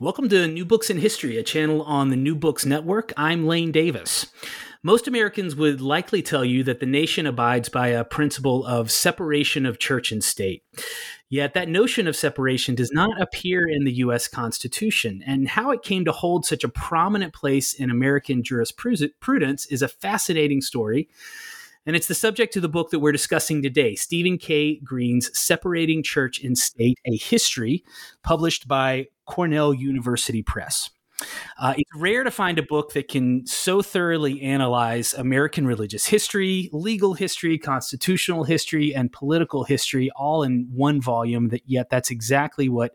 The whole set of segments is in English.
Welcome to New Books in History, a channel on the New Books Network. I'm Lane Davis. Most Americans would likely tell you that the nation abides by a principle of separation of church and state. Yet that notion of separation does not appear in the U.S. Constitution, and how it came to hold such a prominent place in American jurisprudence is a fascinating story. And it's the subject of the book that we're discussing today Stephen K. Green's Separating Church and State A History, published by Cornell University Press. Uh, it's rare to find a book that can so thoroughly analyze American religious history, legal history, constitutional history, and political history all in one volume. That yet that's exactly what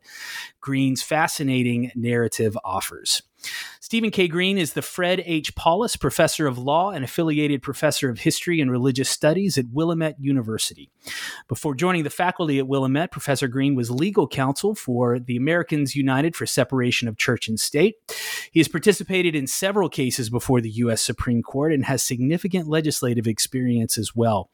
Green's fascinating narrative offers. Stephen K. Green is the Fred H. Paulus Professor of Law and affiliated Professor of History and Religious Studies at Willamette University. Before joining the faculty at Willamette, Professor Green was legal counsel for the Americans United for Separation of Church and State. He has participated in several cases before the U.S. Supreme Court and has significant legislative experience as well.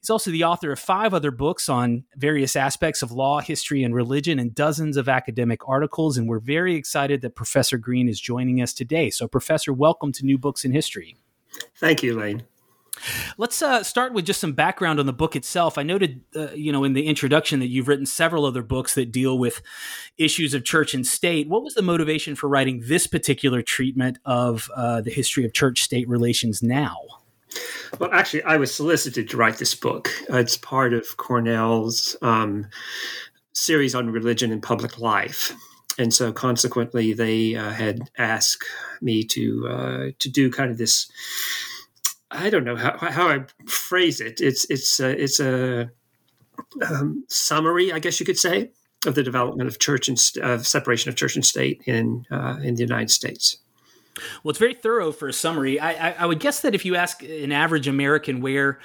He's also the author of five other books on various aspects of law, history, and religion, and dozens of academic articles. And we're very excited that Professor Green is joining us today. So, Professor, welcome to New Books in History. Thank you, Lane. Let's uh, start with just some background on the book itself. I noted, uh, you know, in the introduction that you've written several other books that deal with issues of church and state. What was the motivation for writing this particular treatment of uh, the history of church-state relations now? Well, actually, I was solicited to write this book. it's part of Cornell's um, series on religion and public life and so consequently they uh, had asked me to uh, to do kind of this I don't know how, how I phrase it it's it's uh, it's a um, summary I guess you could say of the development of church and of separation of church and state in uh, in the United States. Well, it's very thorough for a summary. I, I, I, would guess that if you ask an average American where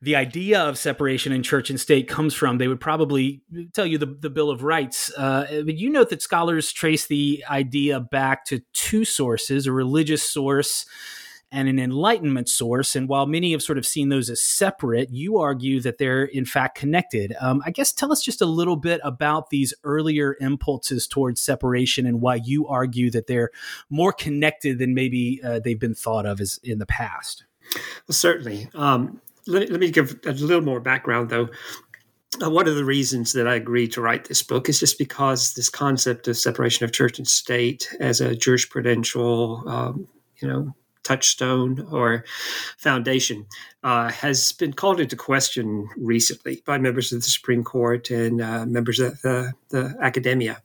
the idea of separation in church and state comes from, they would probably tell you the, the Bill of Rights. Uh, but you note that scholars trace the idea back to two sources a religious source and an enlightenment source. And while many have sort of seen those as separate, you argue that they're in fact connected. Um, I guess tell us just a little bit about these earlier impulses towards separation and why you argue that they're more connected than maybe uh, they've been thought of as in the past. Certainly. Um, let, let me give a little more background, though. Uh, one of the reasons that I agreed to write this book is just because this concept of separation of church and state as a jurisprudential, um, you know, touchstone or foundation uh, has been called into question recently by members of the Supreme Court and uh, members of the, the, academia.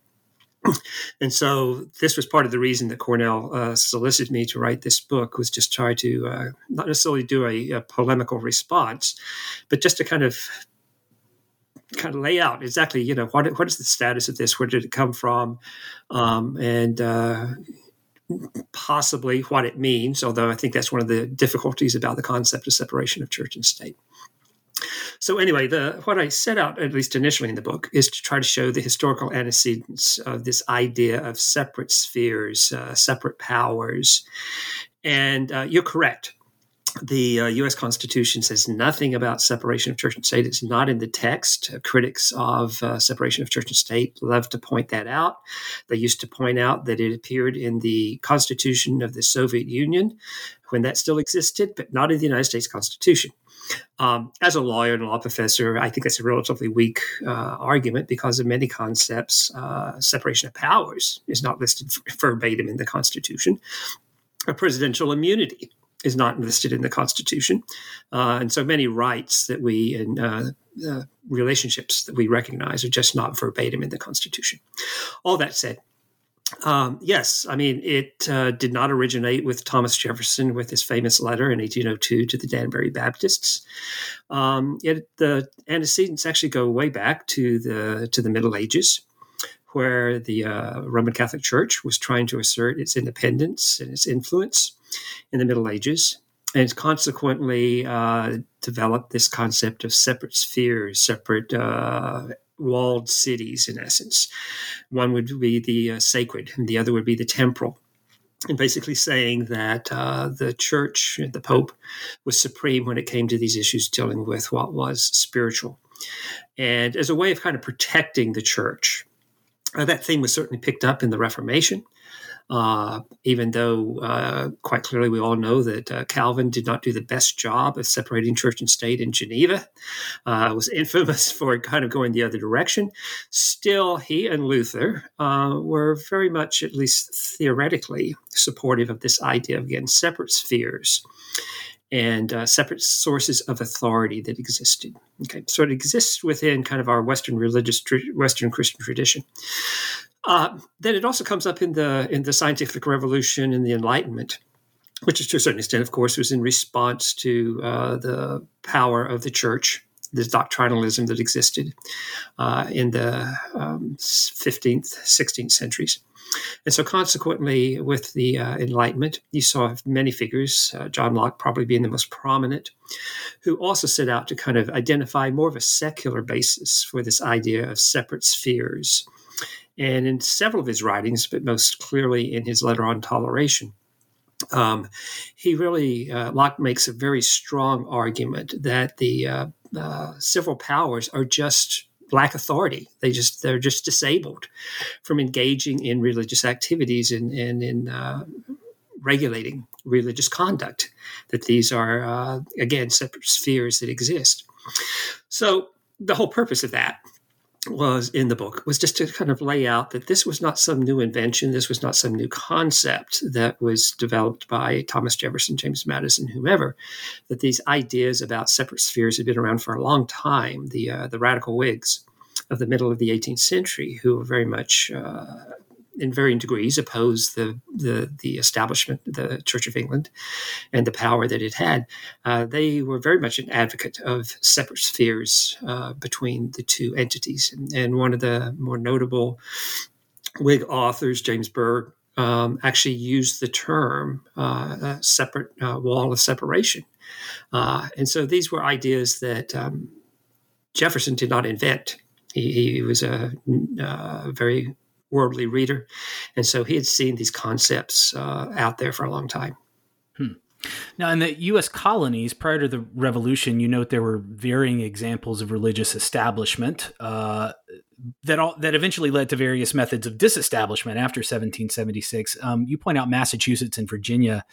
And so this was part of the reason that Cornell uh, solicited me to write this book was just try to uh, not necessarily do a, a polemical response, but just to kind of kind of lay out exactly, you know, what what is the status of this? Where did it come from? Um, and uh, possibly what it means, although I think that's one of the difficulties about the concept of separation of church and state. So anyway, the what I set out, at least initially in the book, is to try to show the historical antecedents of this idea of separate spheres, uh, separate powers. And uh, you're correct the uh, U.S. Constitution says nothing about separation of church and state. It's not in the text. Uh, critics of uh, separation of church and state love to point that out. They used to point out that it appeared in the Constitution of the Soviet Union when that still existed, but not in the United States Constitution. Um, as a lawyer and a law professor, I think that's a relatively weak uh, argument because of many concepts. Uh, separation of powers is not listed verbatim in the Constitution. A presidential immunity is not listed in the Constitution. Uh, and so many rights that we and uh, uh, relationships that we recognize are just not verbatim in the Constitution. All that said, um, yes, I mean, it uh, did not originate with Thomas Jefferson with his famous letter in 1802 to the Danbury Baptists. Um, it, the antecedents actually go way back to the to the Middle Ages where the uh, Roman Catholic Church was trying to assert its independence and its influence in the Middle Ages, and consequently uh, developed this concept of separate spheres, separate uh, walled cities, in essence. One would be the uh, sacred, and the other would be the temporal. And basically saying that uh, the church, the Pope, was supreme when it came to these issues dealing with what was spiritual. And as a way of kind of protecting the church, uh, that theme was certainly picked up in the Reformation. Uh, even though uh, quite clearly we all know that uh, Calvin did not do the best job of separating church and state in Geneva, uh, was infamous for kind of going the other direction. Still, he and Luther uh, were very much, at least theoretically, supportive of this idea of again separate spheres and uh, separate sources of authority that existed. Okay, so it exists within kind of our Western religious, Western Christian tradition. Uh, then it also comes up in the in the scientific revolution and the Enlightenment, which is to a certain extent, of course, was in response to uh, the power of the church, the doctrinalism that existed uh, in the um, 15th, 16th centuries. And so, consequently, with the uh, Enlightenment, you saw many figures, uh, John Locke probably being the most prominent, who also set out to kind of identify more of a secular basis for this idea of separate spheres. And in several of his writings, but most clearly in his letter on toleration, um, he really, uh, Locke makes a very strong argument that the uh, civil powers are just lack authority. They just they're just disabled from engaging in religious activities and, and in uh, regulating religious conduct. That these are uh, again separate spheres that exist. So the whole purpose of that was in the book was just to kind of lay out that this was not some new invention. This was not some new concept that was developed by thomas jefferson james madison whomever that these ideas about separate spheres had been around for a long time the uh, the radical whigs of the middle of the 18th century who were very much uh, in varying degrees opposed the, the, the establishment, the Church of England, and the power that it had. Uh, they were very much an advocate of separate spheres uh, between the two entities. And, one of the more notable Whig authors, James Burgh, um, actually used the term uh, separate uh, wall of separation. Uh, and so these were ideas that um, Jefferson did not invent. He, he was a, a uh, very worldly reader. And so he had seen these concepts uh, out there for a long time. Hmm. Now, in the U.S. colonies prior to the Revolution, you note there were varying examples of religious establishment uh, that all, that eventually led to various methods of disestablishment after 1776. Um, you point out Massachusetts and Virginia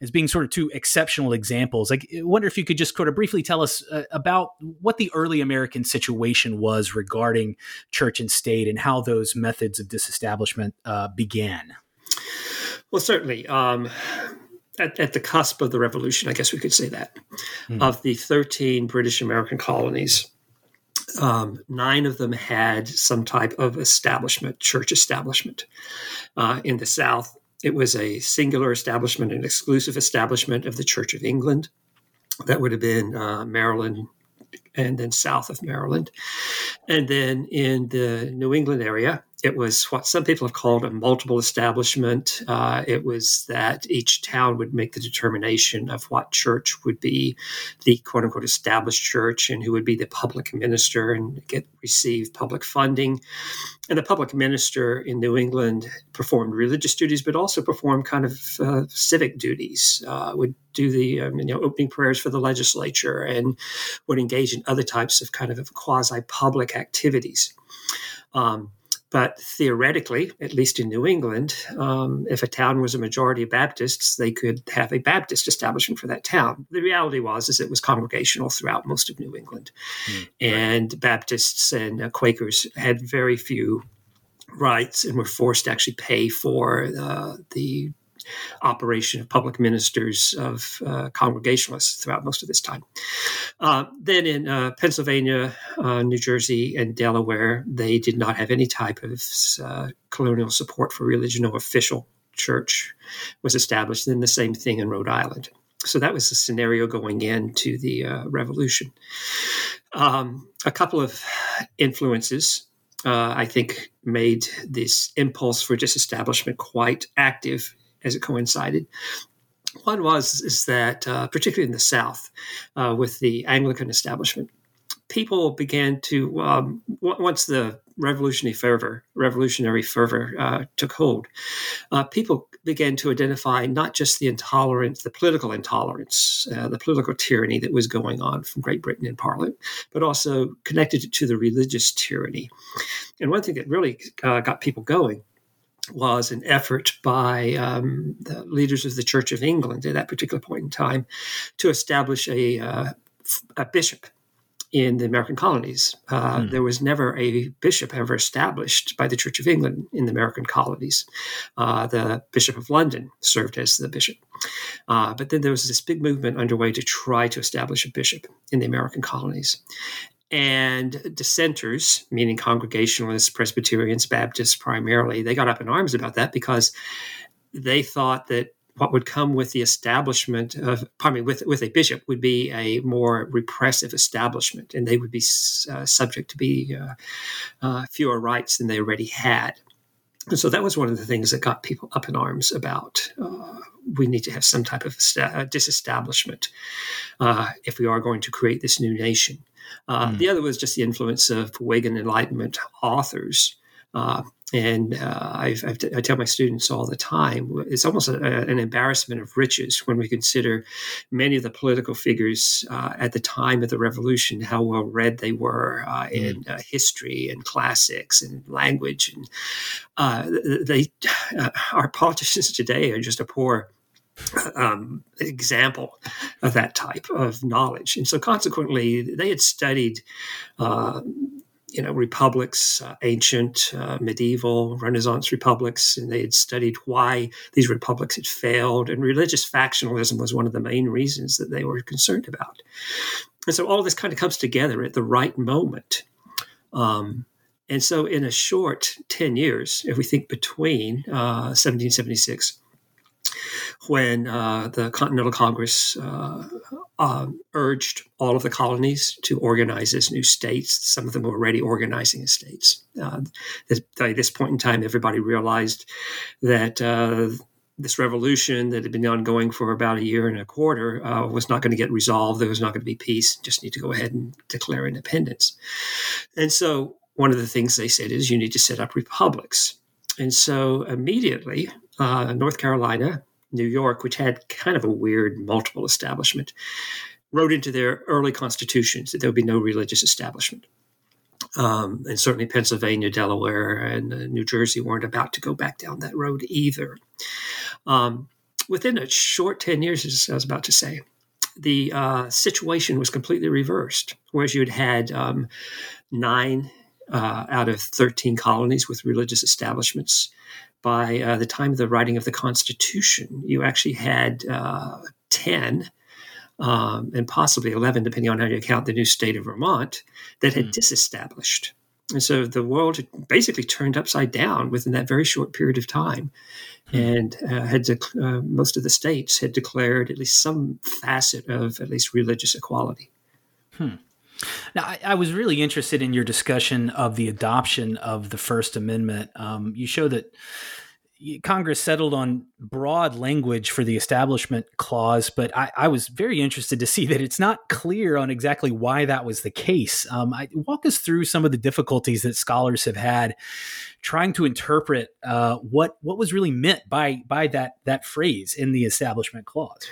as being sort of two exceptional examples. Like, I wonder if you could just sort of briefly tell us uh, about what the early American situation was regarding church and state and how those methods of disestablishment uh, began. Well, certainly. Um, at, at, the cusp of the revolution, I guess we could say that, mm. of the 13 British American colonies, um, nine of them had some type of establishment, church establishment. Uh, in the South, it was a singular establishment, an exclusive establishment of the Church of England. That would have been uh, Maryland and then south of Maryland. And then in the New England area, it was what some people have called a multiple establishment. Uh, it was that each town would make the determination of what church would be the quote unquote established church and who would be the public minister and get receive public funding. And the public minister in New England performed religious duties, but also performed kind of uh, civic duties. Uh, would do the um, you know opening prayers for the legislature and would engage in other types of kind of quasi public activities. Um, but theoretically, at least in New England, um, if a town was a majority of Baptists, they could have a Baptist establishment for that town. The reality was is it was congregational throughout most of New England, mm, and right. Baptists and uh, Quakers had very few rights and were forced to actually pay for uh, the operation of public ministers of uh, Congregationalists throughout most of this time. Uh, then in uh, Pennsylvania, uh, New Jersey, and Delaware, they did not have any type of uh, colonial support for religion. No official church was established. Then the same thing in Rhode Island. So that was the scenario going into the uh, revolution. Um, a couple of influences uh, I think, made this impulse for disestablishment quite active as it coincided. One was is that, uh, particularly in the South, uh, with the Anglican establishment, people began to um, once the revolutionary fervor, revolutionary fervor uh, took hold, uh, people began to identify not just the intolerance, the political intolerance, uh, the political tyranny that was going on from Great Britain in Parliament, but also connected to the religious tyranny. And one thing that really uh, got people going was an effort by um, the leaders of the Church of England at that particular point in time to establish a, uh, a bishop in the American colonies. Uh, hmm. There was never a bishop ever established by the Church of England in the American colonies. Uh, the Bishop of London served as the bishop. Uh, but then there was this big movement underway to try to establish a bishop in the American colonies. And dissenters, meaning Congregationalists, Presbyterians, Baptists primarily, they got up in arms about that because they thought that what would come with the establishment of, pardon me, with, with a bishop would be a more repressive establishment, and they would be uh, subject to be uh, uh, fewer rights than they already had. And so that was one of the things that got people up in arms about uh, we need to have some type of uh, disestablishment uh, if we are going to create this new nation. Mm. The other was just the influence of Whig Enlightenment authors uh, and uh, I've, I've t- i tell my students all the time it's almost a, a, an embarrassment of riches when we consider many of the political figures uh, at the time of the revolution, how well read they were uh, mm. in uh, history and classics and language. And uh, they, uh, our politicians today are just a poor um, example of that type of knowledge. And so, consequently, they had studied uh, you know republics, uh, ancient, uh, medieval, Renaissance republics, and they had studied why these republics had failed. And religious factionalism was one of the main reasons that they were concerned about. And so all this kind of comes together at the right moment. Um, and so, in a short 10 years, if we think between uh, 1776 when uh, the Continental Congress uh, um, urged all of the colonies to organize as new states. Some of them were already organizing as states. Uh, this, by this point in time, everybody realized that uh, this revolution that had been ongoing for about a year and a quarter uh, was not going to get resolved. There was not going to be peace. Just need to go ahead and declare independence. And so, one of the things they said is you need to set up republics. And so, immediately, uh, North Carolina New York, which had kind of a weird multiple establishment, wrote into their early constitutions that there would be no religious establishment. Um, and certainly Pennsylvania, Delaware, and uh, New Jersey weren't about to go back down that road either. Um, within a short 10 years, as I was about to say, the uh, situation was completely reversed. Whereas you'd had um, nine uh, out of 13 colonies with religious establishments by uh, the time of the writing of the Constitution, you actually had uh, 10 um, and possibly 11, depending on how you count the new state of Vermont, that had mm. disestablished. And so the world had basically turned upside down within that very short period of time. Mm. And uh, had uh, most of the states had declared at least some facet of at least religious equality. Hmm. Now, I, I, was really interested in your discussion of the adoption of the First Amendment. Um, you show that Congress settled on broad language for the Establishment Clause, but I, I, was very interested to see that it's not clear on exactly why that was the case. Um, I, walk us through some of the difficulties that scholars have had trying to interpret uh, what what was really meant by by that that phrase in the Establishment Clause.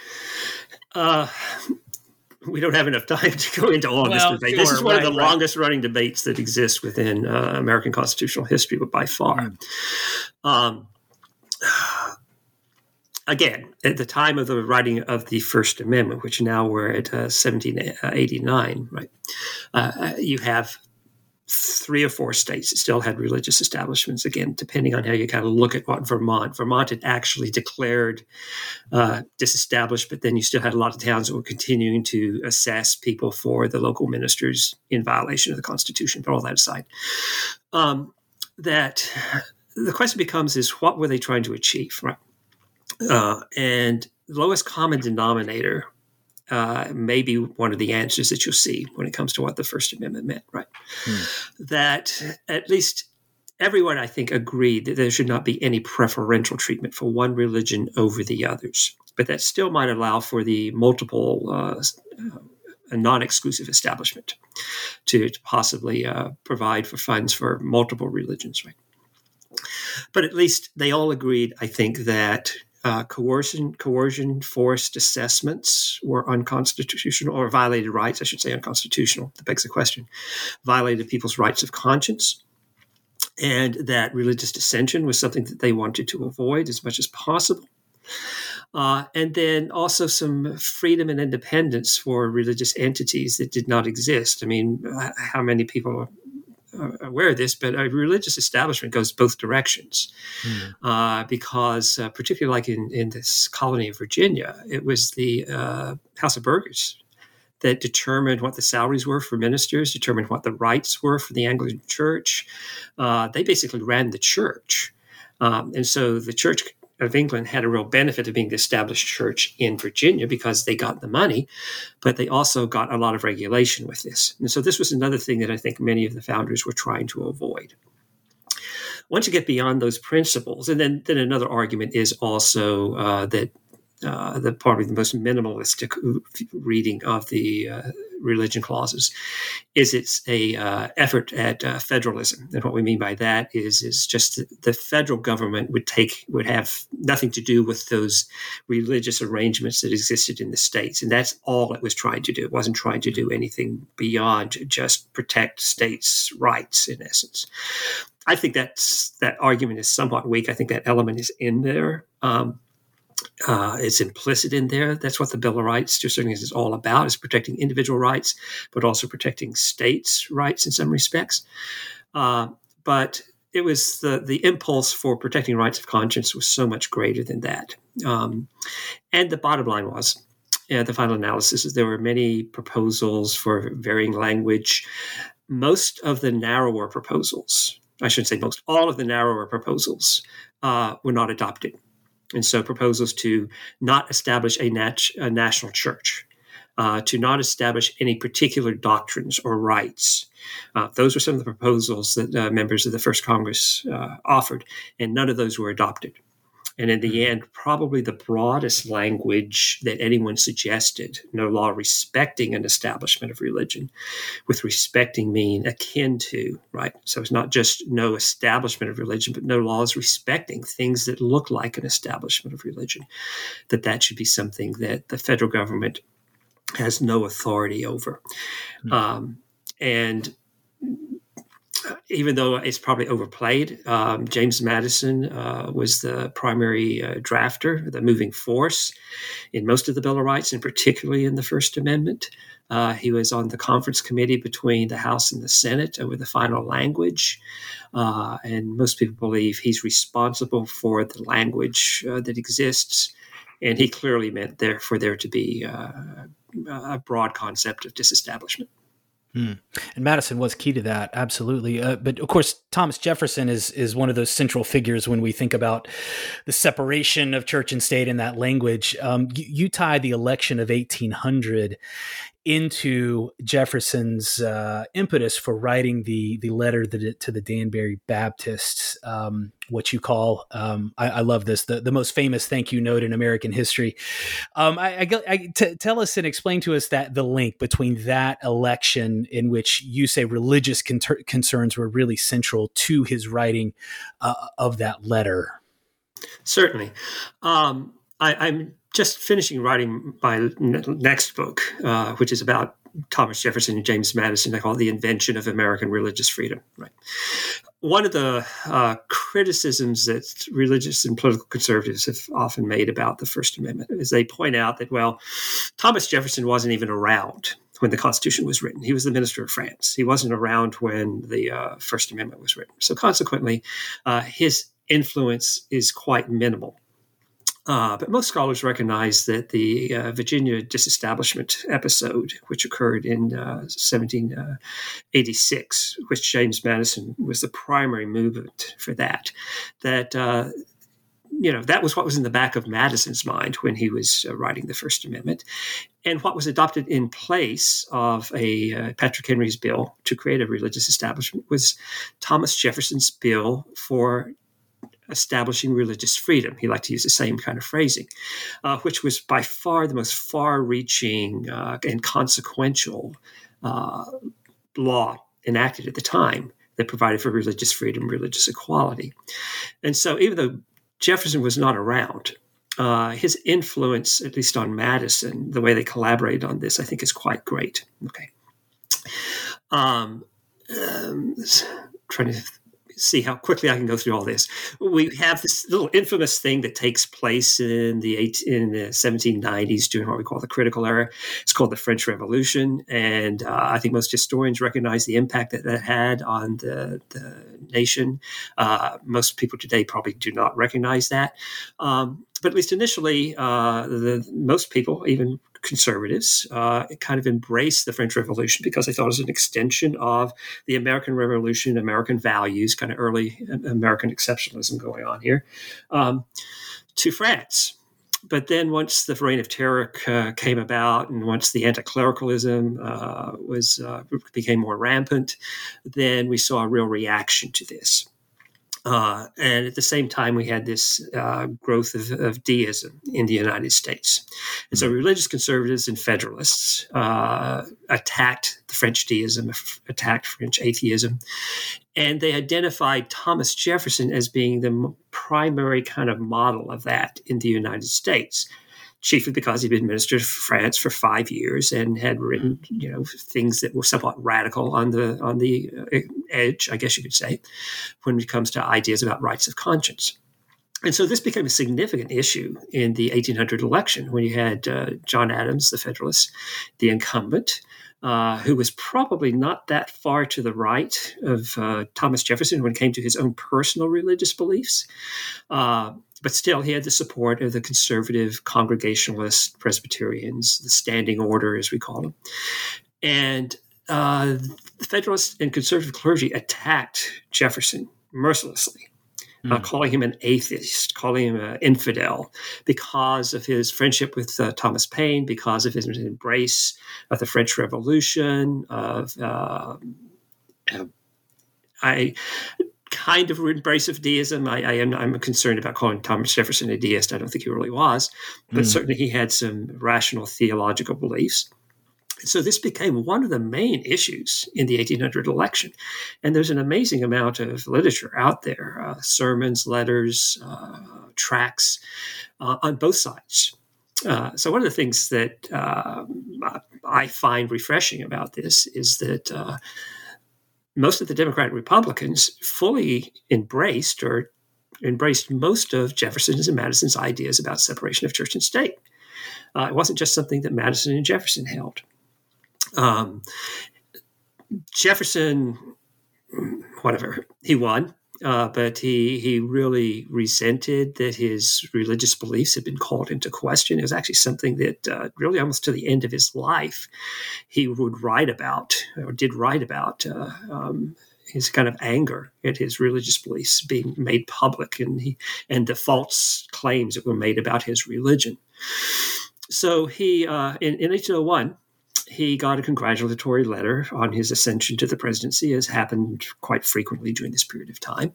Uh, we don't have enough time to go into all of well, this debate. Sure, this is one right, of the right. longest running debates that exist within uh, American constitutional history, but by far. Mm. Um, again, at the time of the writing of the First Amendment, which now we're at uh, 1789, right? Uh, you have three or four states that still had religious establishments. Again, depending on how you kind of look at what Vermont, Vermont had actually declared uh, disestablished, but then you still had a lot of towns that were continuing to assess people for the local ministers in violation of the Constitution. But all that aside, um, that the question becomes: is what were they trying to achieve, right? Uh, and the lowest common denominator uh, may be one of the answers that you'll see when it comes to what the First Amendment meant, right? Hmm. That at least everyone, I think, agreed that there should not be any preferential treatment for one religion over the others. But that still might allow for the multiple, uh, uh, non exclusive establishment to, to possibly uh, provide for funds for multiple religions, right? But at least they all agreed, I think, that uh, coercion, coercion, forced assessments were unconstitutional or violated rights. I should say unconstitutional. That begs the question: violated people's rights of conscience, and that religious dissension was something that they wanted to avoid as much as possible. Uh, and then also some freedom and independence for religious entities that did not exist. I mean, how many people aware of this, but a religious establishment goes both directions. Mm. Uh, because, uh, particularly like in, in this colony of Virginia, it was the uh, House of Burgesses that determined what the salaries were for ministers, determined what the rights were for the Anglican Church. Uh, they basically ran the church. Um, and so the church of England had a real benefit of being the established church in Virginia because they got the money, but they also got a lot of regulation with this. And so this was another thing that I think many of the founders were trying to avoid. Once you get beyond those principles, and then, then another argument is also uh, that uh, the probably the most minimalistic reading of the uh, religion clauses is it's a uh, effort at uh, federalism. And what we mean by that is is just the, federal government would take would have nothing to do with those religious arrangements that existed in the states. And that's all it was trying to do. It wasn't trying to do anything beyond just protect states rights in essence. I think that's that argument is somewhat weak. I think that element is in there. Um, uh, it's implicit in there. That's what the Bill of Rights, to a certain extent, is all about: is protecting individual rights, but also protecting states' rights in some respects. Uh, but it was the the impulse for protecting rights of conscience was so much greater than that. Um, and the bottom line was, yeah, the final analysis is there were many proposals for varying language. Most of the narrower proposals, I should say, most all of the narrower proposals, uh, were not adopted and so proposals to not establish a, nat- a national church, uh, to not establish any particular doctrines or rights. Uh, those were some of the proposals that uh, members of the First Congress uh, offered, and none of those were adopted. And in the mm-hmm. end, probably the broadest language that anyone suggested no law respecting an establishment of religion, with respecting mean akin to, right? So it's not just no establishment of religion, but no laws respecting things that look like an establishment of religion, that that should be something that the federal government has no authority over. Mm-hmm. Um, and even though it's probably overplayed, um, James Madison uh, was the primary uh, drafter, the moving force in most of the Bill of Rights, and particularly in the First Amendment. Uh, he was on the conference committee between the House and the Senate over the final language. Uh, and most people believe he's responsible for the language uh, that exists. And he clearly meant there for there to be uh, a broad concept of disestablishment. Mm. And Madison was key to that, absolutely. Uh, but of course, Thomas Jefferson is is one of those central figures when we think about the separation of church and state in that language. Um, you, you tie the election of 1800 into Jefferson's uh, impetus for writing the the letter that, to the Danbury Baptists, um, what you call um, I, I, love this the, the most famous thank you note in American history. Um, I, I, I t- tell us and explain to us that the link between that election in which you say religious con- concerns were really central to his writing uh, of that letter. Certainly. Um, I, am just finishing writing my next book, uh, which is about Thomas Jefferson and James Madison. I call it The Invention of American Religious Freedom. Right. One of the uh, criticisms that religious and political conservatives have often made about the First Amendment is they point out that, well, Thomas Jefferson wasn't even around when the Constitution was written. He was the minister of France. He wasn't around when the uh, First Amendment was written. So consequently, uh, his influence is quite minimal uh, but most scholars recognize that the uh, Virginia disestablishment episode, which occurred in uh, 1786, which James Madison was the primary movement for that, that uh, you know, that was what was in the back of Madison's mind when he was uh, writing the First Amendment. And what was adopted in place of a uh, Patrick Henry's bill to create a religious establishment was Thomas Jefferson's bill for establishing religious freedom. He liked to use the same kind of phrasing, uh, which was by far the most far reaching uh, and consequential uh, law enacted at the time that provided for religious freedom, religious equality. And so, even though Jefferson was not around, uh, his influence, at least on Madison, the way they collaborated on this, I think is quite great. Okay. Um, um, trying to see how quickly I can go through all this. We have this little infamous thing that takes place in the 18, in the 1790s during what we call the critical era. It's called the French Revolution, and uh, I think most historians recognize the impact that that had on the, the nation. Uh, most people today probably do not recognize that. Um, but at least initially, uh, the, most people, even conservatives, uh, kind of embraced the French Revolution because they thought it was an extension of the American Revolution, American values, kind of early American exceptionalism going on here, um, to France. But then, once the Reign of Terror uh, came about, and once the anti-clericalism uh, was uh, became more rampant, then we saw a real reaction to this. Uh, and at the same time, we had this uh, growth of, of, deism in the United States. And so, hmm. religious conservatives and federalists uh, attacked the French deism, attacked French atheism, and they identified Thomas Jefferson as being the primary kind of model of that in the United States chiefly because he'd been minister to France for five years and had written, you know, things that were somewhat radical on the on the uh, edge, I guess you could say, when it comes to ideas about rights of conscience. And so this became a significant issue in the 1800 election when you had uh, John Adams, the Federalist, the incumbent, uh, who was probably not that far to the right of uh, Thomas Jefferson when it came to his own personal religious beliefs. Uh, but still, he had the support of the conservative Congregationalist Presbyterians, the Standing Order, as we call them. And uh, the Federalist and conservative clergy attacked Jefferson mercilessly. Mm. Uh, calling him an atheist, calling him an infidel, because of his friendship with uh, Thomas Paine, because of his embrace of the French Revolution, of uh, I kind of embrace of deism. I, I, am I'm concerned about calling Thomas Jefferson a deist. I don't think he really was, but mm. certainly he had some rational theological beliefs. So this became one of the main issues in the 1800 election, and there's an amazing amount of literature out there: uh, sermons, letters, uh, tracts uh, on both sides. Uh, so one of the things that uh, I find refreshing about this is that uh, most of the Democratic Republicans fully embraced or embraced most of Jefferson's and Madison's ideas about separation of church and state. Uh, it wasn't just something that Madison and Jefferson held. Um, Jefferson, whatever, he won. Uh, but he he really resented that his religious beliefs had been called into question. It was actually something that uh, really almost to the end of his life he would write about or did write about uh, um, his kind of anger at his religious beliefs being made public and he and the false claims that were made about his religion. So he uh, in, in 1801 he got a congratulatory letter on his ascension to the presidency, as happened quite frequently during this period of time,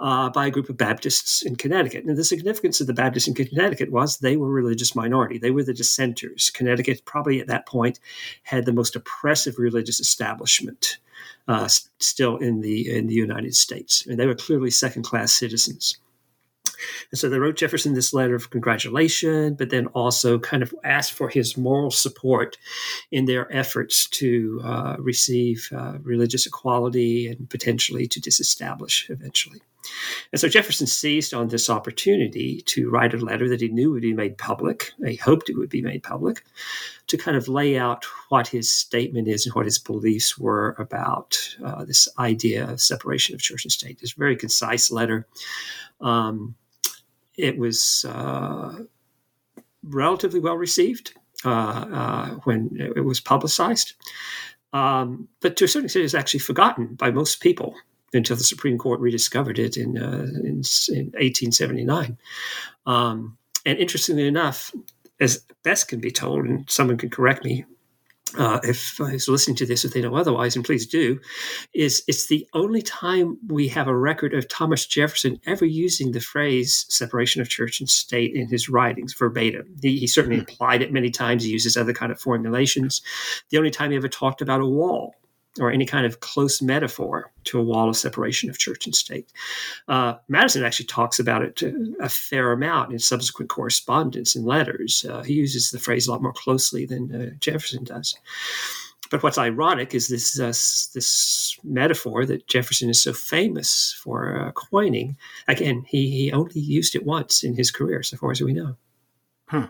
uh, by a group of Baptists in Connecticut. And the significance of the Baptists in Connecticut was they were a religious minority. They were the dissenters. Connecticut probably at that point had the most oppressive religious establishment uh, still in the in the United States. I mean, they were clearly second class citizens. And so they wrote Jefferson this letter of congratulation, but then also kind of asked for his moral support in their efforts to uh, receive uh, religious equality and potentially to disestablish eventually. And so Jefferson seized on this opportunity to write a letter that he knew would be made public, he hoped it would be made public, to kind of lay out what his statement is and what his beliefs were about uh, this idea of separation of church and state. It's a very concise letter. Um, it was uh, relatively well received uh, uh, when it was publicized. Um, but to a certain extent, it's actually forgotten by most people until the Supreme Court rediscovered it in, uh, in, in, 1879. Um, and interestingly enough, as best can be told, and someone can correct me uh, if I was listening to this, if they know otherwise, and please do, is it's the only time we have a record of Thomas Jefferson ever using the phrase separation of church and state in his writings verbatim. He, he certainly mm-hmm. applied it many times. He uses other kind of formulations. The only time he ever talked about a wall or any kind of close metaphor to a wall of separation of church and state. Uh, Madison actually talks about it a fair amount in subsequent correspondence and letters. Uh, he uses the phrase a lot more closely than uh, Jefferson does. But what's ironic is this uh, this metaphor that Jefferson is so famous for uh, coining. Again, he, he only used it once in his career, so far as we know. Huh.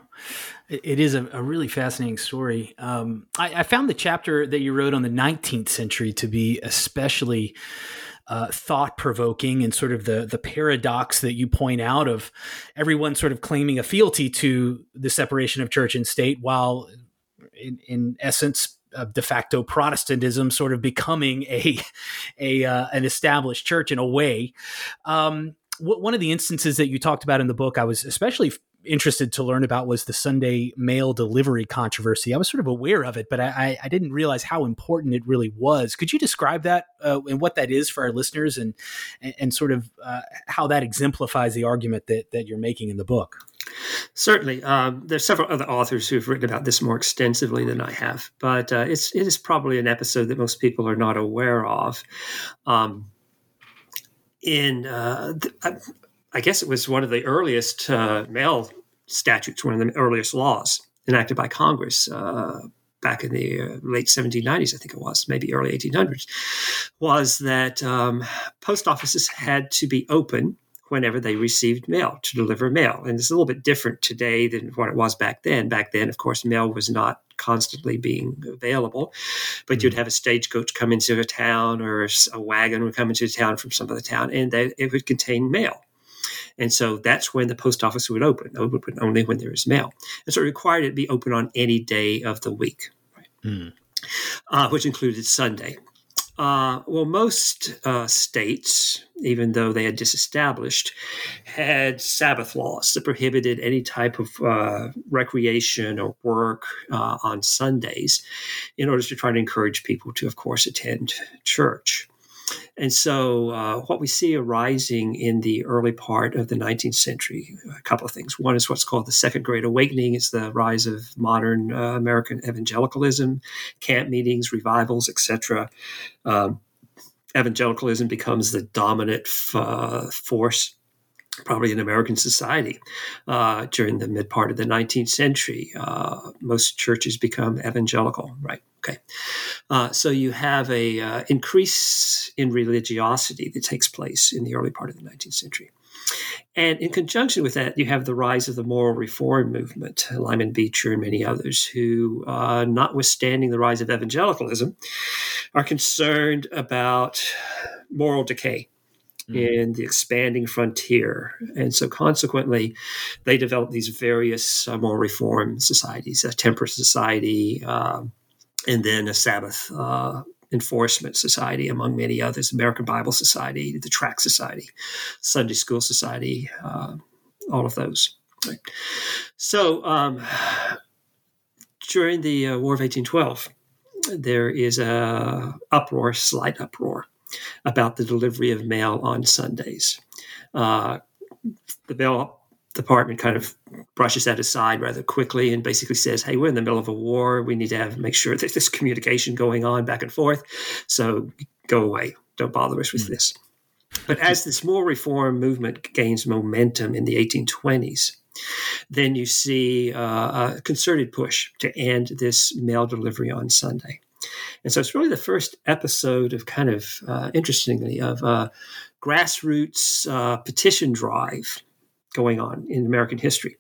It is a, a really fascinating story. Um, I, I, found the chapter that you wrote on the 19th century to be especially uh, thought provoking and sort of the the paradox that you point out of everyone sort of claiming a fealty to the separation of church and state, while in, in essence uh, de facto Protestantism sort of becoming a a uh, an established church in a way. Um, one of the instances that you talked about in the book, I was especially interested to learn about was the Sunday mail delivery controversy. I was sort of aware of it, but I, I didn't realize how important it really was. Could you describe that uh, and what that is for our listeners, and and, sort of uh, how that exemplifies the argument that that you're making in the book? Certainly, um, there's several other authors who've written about this more extensively than I have, but uh, it's it is probably an episode that most people are not aware of. Um, in uh, I guess it was one of the earliest uh, mail statutes, one of the earliest laws enacted by Congress uh, back in the uh, late 1790s, I think it was, maybe early 1800s, was that um, post offices had to be open whenever they received mail to deliver mail. And it's a little bit different today than what it was back then. Back then, of course, mail was not constantly being available, but you'd mm-hmm. have a stagecoach come into a town or a wagon would come into a town from some other town and they, it would contain mail. And so that's when the post office would open. It would open only when there is mail. And so it required it to be open on any day of the week, right? mm. uh, which included Sunday. Uh, well, most uh, states, even though they had disestablished, had Sabbath laws that prohibited any type of uh, recreation or work uh, on Sundays in order to try to encourage people to, of course, attend church. And so, uh, what we see arising in the early part of the 19th century, a couple of things. One is what's called the Second Great Awakening. It's the rise of modern uh, American evangelicalism, camp meetings, revivals, etc. Um, evangelicalism becomes the dominant f- uh, force probably in American society uh, during the mid part of the 19th century. Uh, most churches become evangelical, right? Okay, uh, so you have a uh, increase in religiosity that takes place in the early part of the 19th century. And in conjunction with that, you have the rise of the moral reform movement, Lyman Beecher and many others, who, uh, notwithstanding the rise of evangelicalism, are concerned about moral decay mm. in the expanding frontier. And so, consequently, they developed these various uh, moral reform societies, a temperance society, um, and then a Sabbath uh, Enforcement Society, among many others, American Bible Society, the Tract Society, Sunday School Society, uh, all of those. Right. So, um, during the uh, War of 1812, there is a uproar, slight uproar, about the delivery of mail on Sundays. Uh, the mail department kind of brushes that aside rather quickly and basically says, "Hey, we're in the middle of a war. We need to have make sure that there's communication going on back and forth. So go away. Don't bother us with mm-hmm. this." But as this more reform movement gains momentum in the 1820s, then you see uh, a concerted push to end this mail delivery on Sunday. And so it's really the first episode of kind of, uh, interestingly, of a grassroots uh, petition drive going on in American history.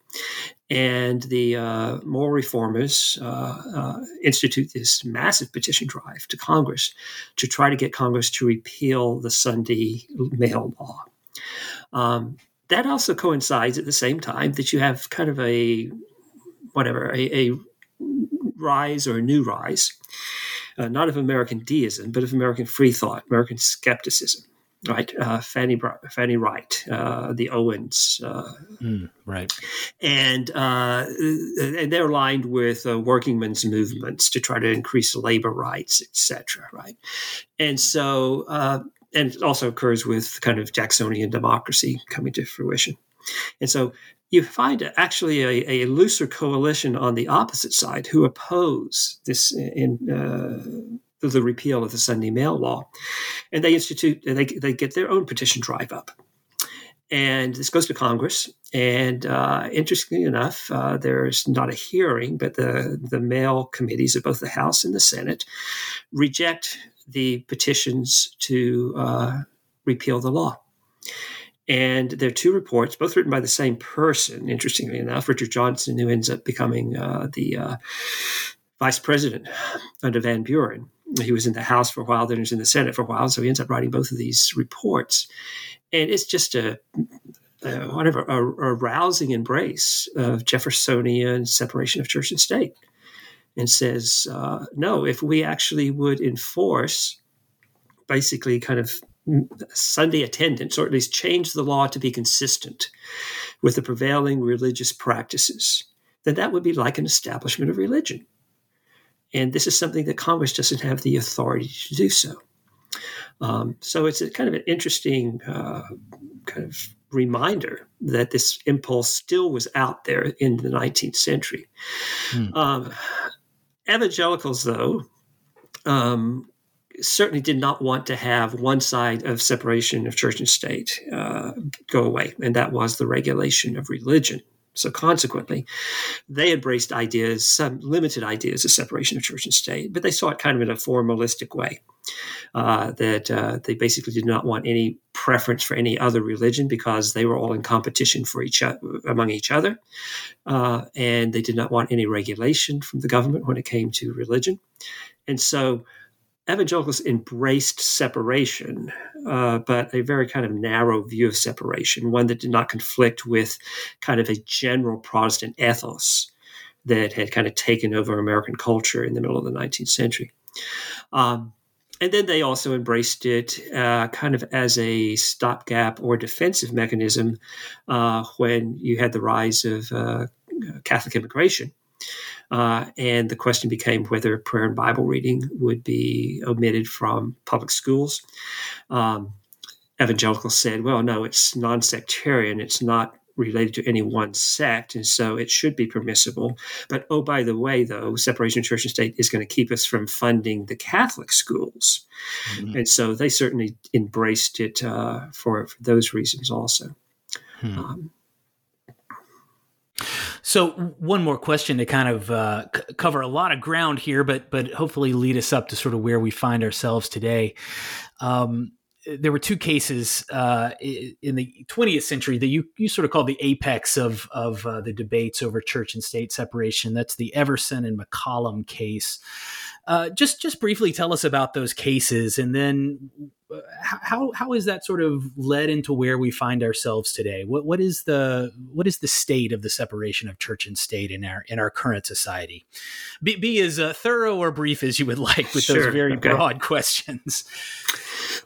And the uh, moral reformers uh, uh, institute this massive petition drive to Congress to try to get Congress to repeal the Sunday mail law. Um, that also coincides at the same time that you have kind of a whatever a, a rise or a new rise uh, not of American deism, but of American free thought, American skepticism. right? Uh, Fanny Fanny Wright, uh, the Owens, uh, mm, right, and uh, and they're aligned with uh, working movements to try to increase labor rights, etc. Right, and so uh, and it also occurs with kind of Jacksonian democracy coming to fruition, and so you find actually a, a looser coalition on the opposite side who oppose this in the repeal of the Sunday mail law. And they institute, they, they get their own petition drive up. And this goes to Congress. And uh, interestingly enough, uh, there's not a hearing, but the, the mail committees of both the House and the Senate reject the petitions to uh, repeal the law. And there are two reports, both written by the same person, interestingly enough, Richard Johnson, who ends up becoming uh, the uh, vice president under Van Buren he was in the House for a while, then he was in the Senate for a while. So he ends up writing both of these reports. And it's just a, a whatever, a, a, rousing embrace of Jeffersonian separation of church and state. And says, uh, no, if we actually would enforce basically kind of Sunday attendance, or at least change the law to be consistent with the prevailing religious practices, then that would be like an establishment of religion. And this is something that Congress doesn't have the authority to do so. Um, so it's a kind of an interesting uh, kind of reminder that this impulse still was out there in the 19th century. Hmm. Um, evangelicals, though, um, certainly did not want to have one side of separation of church and state uh, go away, and that was the regulation of religion. So consequently, they embraced ideas, some limited ideas of separation of church and state, but they saw it kind of in a formalistic way. Uh, that uh, they basically did not want any preference for any other religion because they were all in competition for each other, among each other, uh, and they did not want any regulation from the government when it came to religion. And so evangelicals embraced separation, uh, but a very kind of narrow view of separation, one that did not conflict with kind of a general Protestant ethos that had kind of taken over American culture in the middle of the 19th century. Um, and then they also embraced it uh, kind of as a stopgap or defensive mechanism uh, when you had the rise of uh, Catholic immigration. Uh, and the question became whether prayer and Bible reading would be omitted from public schools. Um, evangelicals said, well, no, it's non sectarian, it's not related to any one sect, and so it should be permissible. But oh, by the way, though, separation of church and state is going to keep us from funding the Catholic schools. Mm-hmm. And so they certainly embraced it uh, for, for, those reasons also. Hmm. Um, so one more question to kind of uh, c- cover a lot of ground here, but but hopefully lead us up to sort of where we find ourselves today. Um, there were two cases uh, in the 20th century that you, you sort of called the apex of of uh, the debates over church and state separation. That's the Everson and McCollum case. Uh, just just briefly tell us about those cases, and then how how is that sort of led into where we find ourselves today? What what is the what is the state of the separation of church and state in our in our current society? Be, be as uh, thorough or brief as you would like with sure, those very okay. broad questions.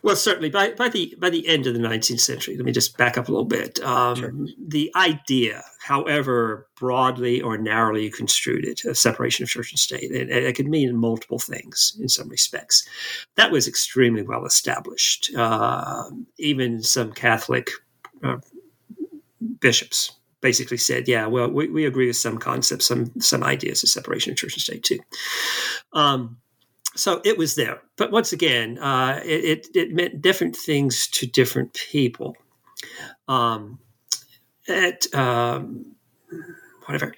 Well, certainly by, by the by the end of the 19th century, let me just back up a little bit. Um, sure. The idea, however broadly or narrowly you construed it, of separation of church and state, it, it could mean multiple things in some respects. That was extremely well established. Uh, even some Catholic uh, bishops basically said, "Yeah, well, we, we agree with some concepts, some some ideas of separation of church and state too." Um, so it was there. But once again, uh, it, it, meant different things to different people. Um, it, um, whatever.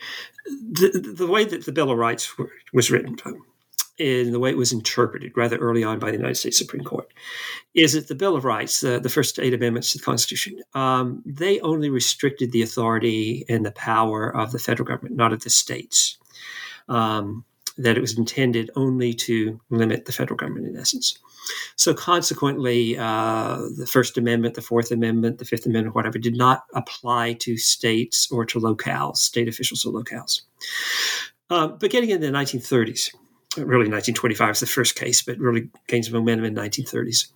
The, the way that the Bill of Rights were, was written, in the way it was interpreted rather early on by the United States Supreme Court, is that the Bill of Rights, uh, the first eight amendments to the Constitution, um, they only restricted the authority and the power of the federal government, not of the states. Um, that it was intended only to limit the federal government in essence. So, consequently, uh, the First Amendment, the Fourth Amendment, the Fifth Amendment, whatever, did not apply to states or to locales, state officials or locales. Uh, but getting into the 1930s, really 1925 is the first case, but really gains momentum in 1930s.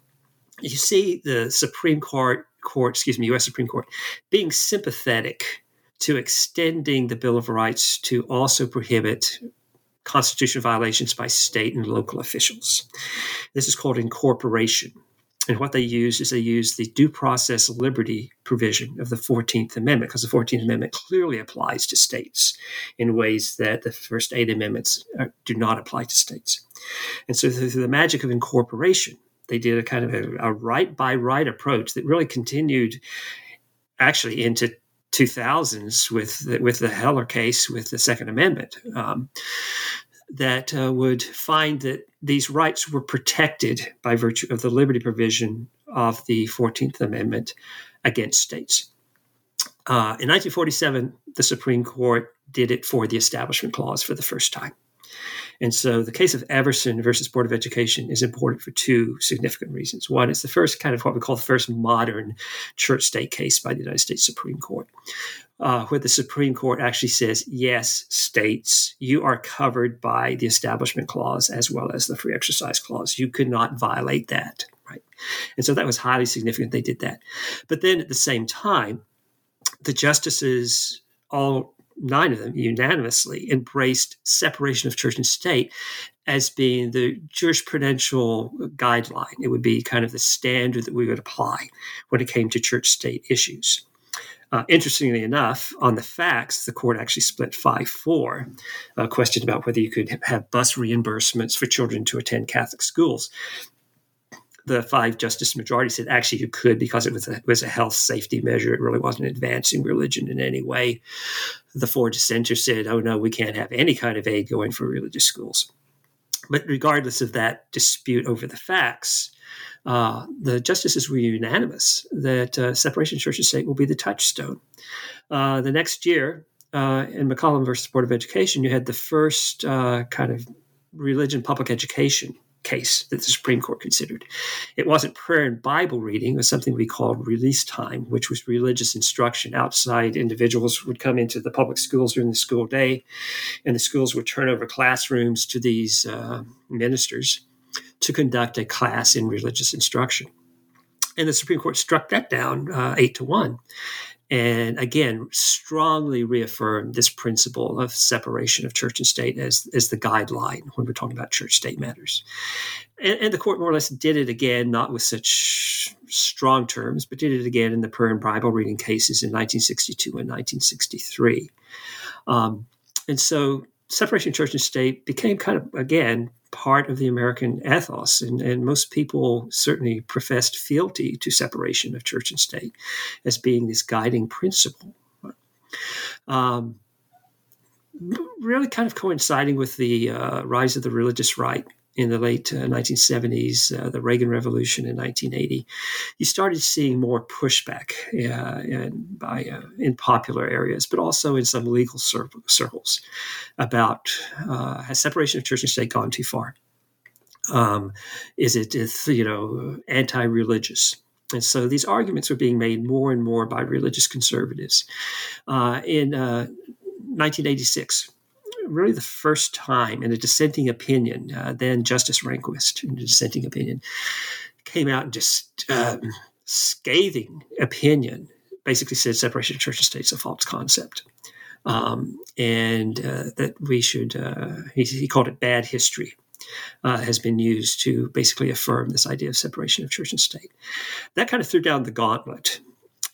you see the Supreme Court, court, excuse me, U.S. Supreme Court, being sympathetic to extending the Bill of Rights to also prohibit constitutional violations by state and local officials. This is called incorporation. And what they use is they use the due process liberty provision of the 14th Amendment, because the 14th Amendment clearly applies to states in ways that the first eight amendments are, do not apply to states. And so, through the magic of incorporation, they did a kind of a, a right by right approach that really continued actually into 2000s with the, with the Heller case with the Second Amendment. Um, that uh, would find that these rights were protected by virtue of the liberty provision of the 14th Amendment against states. Uh, in 1947, the Supreme Court did it for the Establishment Clause for the first time. And so the case of Everson versus Board of Education is important for two significant reasons. One, it's the first kind of what we call the first modern church state case by the United States Supreme Court, uh, where the Supreme Court actually says, yes, states, you are covered by the Establishment Clause as well as the Free Exercise Clause. You could not violate that. Right. And so that was highly significant. They did that. But then at the same time, the justices all nine of them unanimously embraced separation of church and state as being the jurisprudential guideline. It would be kind of the standard that we would apply when it came to church state issues. Uh, interestingly enough, on the facts, the court actually split 5 4, a question about whether you could have bus reimbursements for children to attend Catholic schools the five justice majority said actually you could because it was a, was a health safety measure. It really wasn't advancing religion in any way. The four dissenters said, oh no, we can't have any kind of aid going for religious schools. But regardless of that dispute over the facts, uh, the justices were unanimous that uh, separation church and state will be the touchstone. Uh, the next year, uh, in McCollum versus Board of Education, you had the first uh, kind of religion public education case that the Supreme Court considered. It wasn't prayer and Bible reading, it was something we called release time, which was religious instruction. Outside individuals would come into the public schools during the school day, and the schools would turn over classrooms to these uh, ministers to conduct a class in religious instruction. And the Supreme Court struck that down uh, eight to one and again strongly reaffirmed this principle of separation of church and state as, as the guideline when we're talking about church state matters. And, and, the court more or less did it again not with such strong terms but did it again in the prayer and bible reading cases in 1962 and 1963 um, and so separation of church and state became kind of again part of the American ethos, and, and most people certainly professed fealty to separation of church and state as being this guiding principle. Um, really, kind of coinciding with the uh, rise of the religious right in the late uh, 1970s, uh, the Reagan Revolution in 1980, you started seeing more pushback uh, in, by, uh, in popular areas, but also in some legal cir- circles about uh, has separation of church and state gone too far? Um, is it you know anti-religious? And so these arguments were being made more and more by religious conservatives. Uh, in 1986, really the first time in a dissenting opinion, uh, then Justice Rehnquist, in a dissenting opinion, came out and just um, scathing opinion, basically said separation of church and state is a false concept. Um, and uh, that we should, uh, he, he, called it bad history, uh, has been used to basically affirm this idea of separation of church and state. That kind of threw down the gauntlet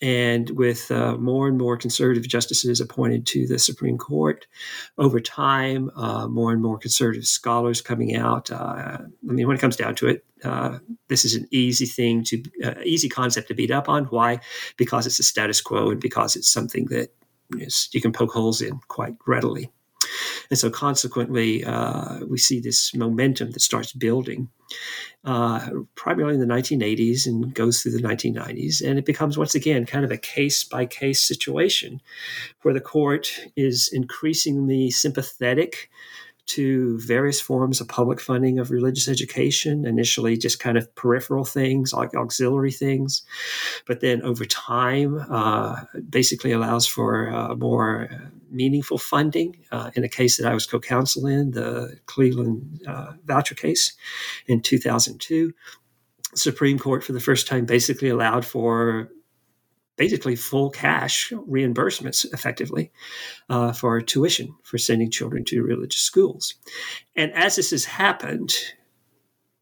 and with uh, more and more conservative justices appointed to the Supreme Court over time, uh, more and more conservative scholars coming out. Uh, I mean, when it comes down to it, uh, this is an easy thing to, uh, easy concept to beat up on. Why? Because it's a status quo and because it's something that is, you can poke holes in quite readily. And so, consequently, uh, we see this momentum that starts building uh, primarily in the 1980s and goes through the 1990s. And it becomes, once again, kind of a case by case situation where the court is increasingly sympathetic to various forms of public funding of religious education, initially just kind of peripheral things, like auxiliary things, but then over time uh, basically allows for uh, more meaningful funding. Uh, in a case that I was co counsel in, the Cleveland uh, voucher case in 2002, Supreme Court, for the first time, basically allowed for basically full cash reimbursements effectively uh, for tuition for sending children to religious schools. And as this has happened,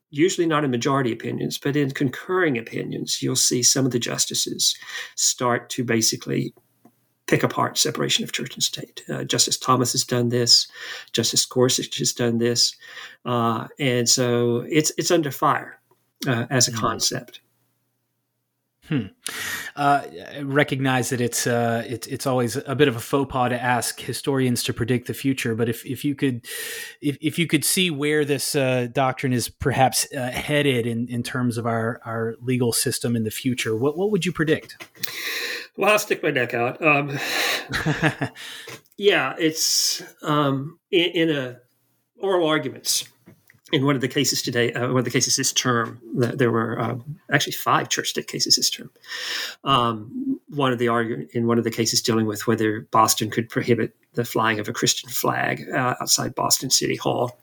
usually not in majority opinions, but in concurring opinions, you'll see some of the justices start to basically pick apart separation of church and state. Uh, Justice Thomas has done this. Justice Gorsuch has done this, uh, and so it's it's under fire uh, as a mm-hmm. concept. Hmm. Uh, recognize that it's uh, it's it's always a bit of a faux pas to ask historians to predict the future, but if, if you could if, if you could see where this uh, doctrine is perhaps uh, headed in, in terms of our, our legal system in the future, what what would you predict? Well, I'll stick my neck out. Um, yeah, it's um, in, in a oral arguments in one of the cases today, uh, one of the cases this term, there were um, actually five church state cases this term. Um, one of the argue in one of the cases dealing with whether Boston could prohibit the flying of a Christian flag uh, outside Boston City Hall,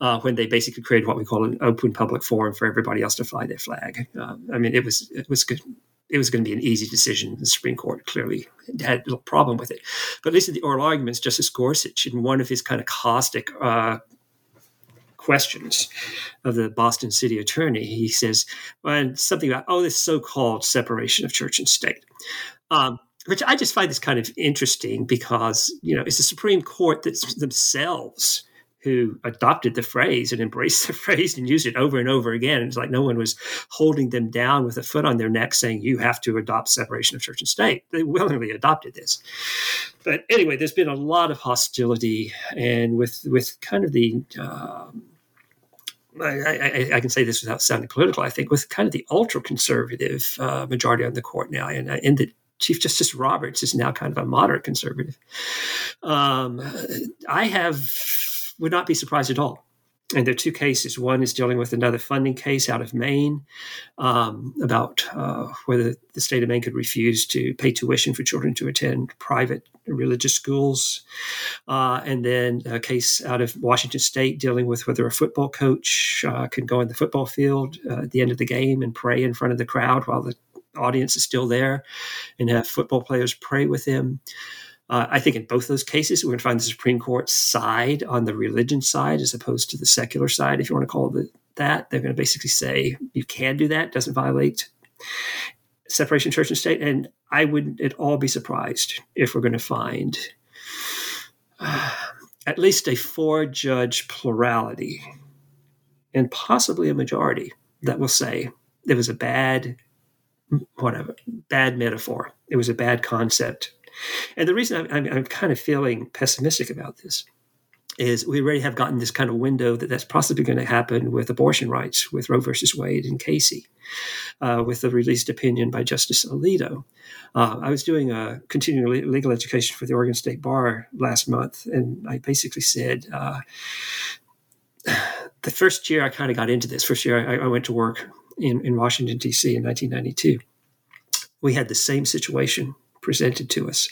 uh, when they basically created what we call an open public forum for everybody else to fly their flag. Uh, I mean, it was it was good it was going to be an easy decision. The Supreme Court clearly had no problem with it. But in the oral arguments, Justice Gorsuch, in one of his kind of caustic uh, questions of the Boston city attorney, he says well, something about, oh, this so called separation of church and state. Um, which I just find this kind of interesting because, you know, it's the Supreme Court that themselves who adopted the phrase and embraced the phrase and used it over and over again. It's like no one was holding them down with a foot on their neck saying, you have to adopt separation of church and state. They willingly adopted this. But anyway, there's been a lot of hostility and with, with kind of the, um, I, I, I, can say this without sounding political, I think, with kind of the ultra conservative uh, majority on the court now, and, and the Chief Justice Roberts is now kind of a moderate conservative. Um, I have would not be surprised at all and there are two cases. One is dealing with another funding case out of Maine um, about uh, whether the state of Maine could refuse to pay tuition for children to attend private religious schools. Uh, and then a case out of Washington state dealing with whether a football coach uh, can go on the football field uh, at the end of the game and pray in front of the crowd while the audience is still there and have football players pray with him. Uh, I think in both those cases, we're going to find the Supreme Court side on the religion side as opposed to the secular side, if you want to call it that. They're going to basically say you can do that, doesn't violate separation church and state. And I wouldn't at all be surprised if we're going to find uh, at least a four judge plurality and possibly a majority that will say it was a bad, whatever, bad metaphor. It was a bad concept and the reason I'm, I'm, I'm kind of feeling pessimistic about this is we already have gotten this kind of window that that's possibly going to happen with abortion rights with Roe versus Wade and Casey, uh, with the released opinion by Justice Alito. Uh, I was doing a continuing legal education for the Oregon State Bar last month, and I basically said, uh, the first year I kind of got into this, first year I, I went to work in, in Washington, D.C. in 1992, we had the same situation presented to us.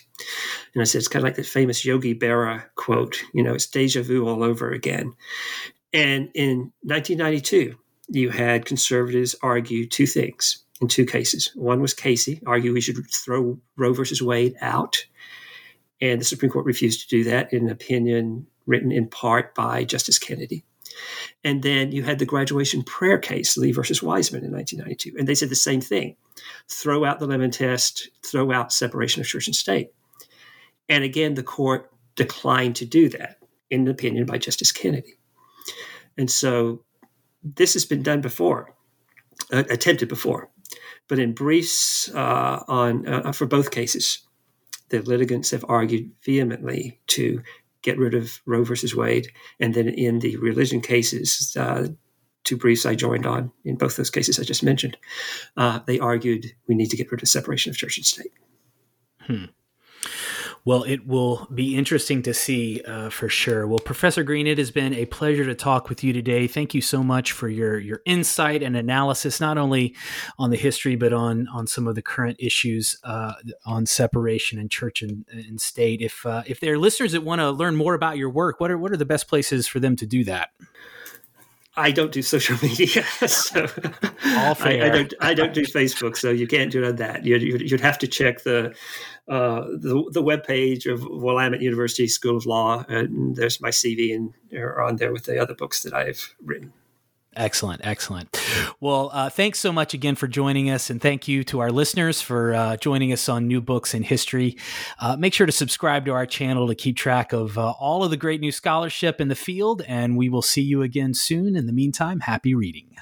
And I said, it's kind of like that famous Yogi Berra quote, you know, it's deja vu all over again. And in 1992, you had conservatives argue two things in two cases. One was Casey, argue we should throw Roe versus Wade out. And the Supreme Court refused to do that in an opinion written in part by Justice Kennedy. And then you had the graduation prayer case, Lee versus Weisman in 1992. And they said the same thing throw out the Lemon test, throw out separation of church and state. And again, the court declined to do that in an opinion by Justice Kennedy. And so this has been done before, uh, attempted before. But in briefs uh, on uh, for both cases, the litigants have argued vehemently to get rid of Roe versus Wade. And then in the religion cases, uh, two briefs I joined on in both those cases I just mentioned, uh, they argued we need to get rid of separation of church and state. Hmm. Well, it will be interesting to see uh, for sure. Well, Professor Green, it has been a pleasure to talk with you today. Thank you so much for your your insight and analysis, not only on the history but on on some of the current issues uh, on separation and church and, and state. If uh, if there are listeners that want to learn more about your work, what are what are the best places for them to do that? I don't do social media, so. I, I, don't. I don't do Facebook, so you can't do that. You'd, you'd have to check the uh, the the web page of Willamette University School of Law, and there's my CV and on there with the other books that I've written. Excellent, excellent. Well, uh, thanks so much again for joining us, and thank you to our listeners for uh, joining us on New Books in History. Uh, make sure to subscribe to our channel to keep track of uh, all of the great new scholarship in the field, and we will see you again soon. In the meantime, happy reading.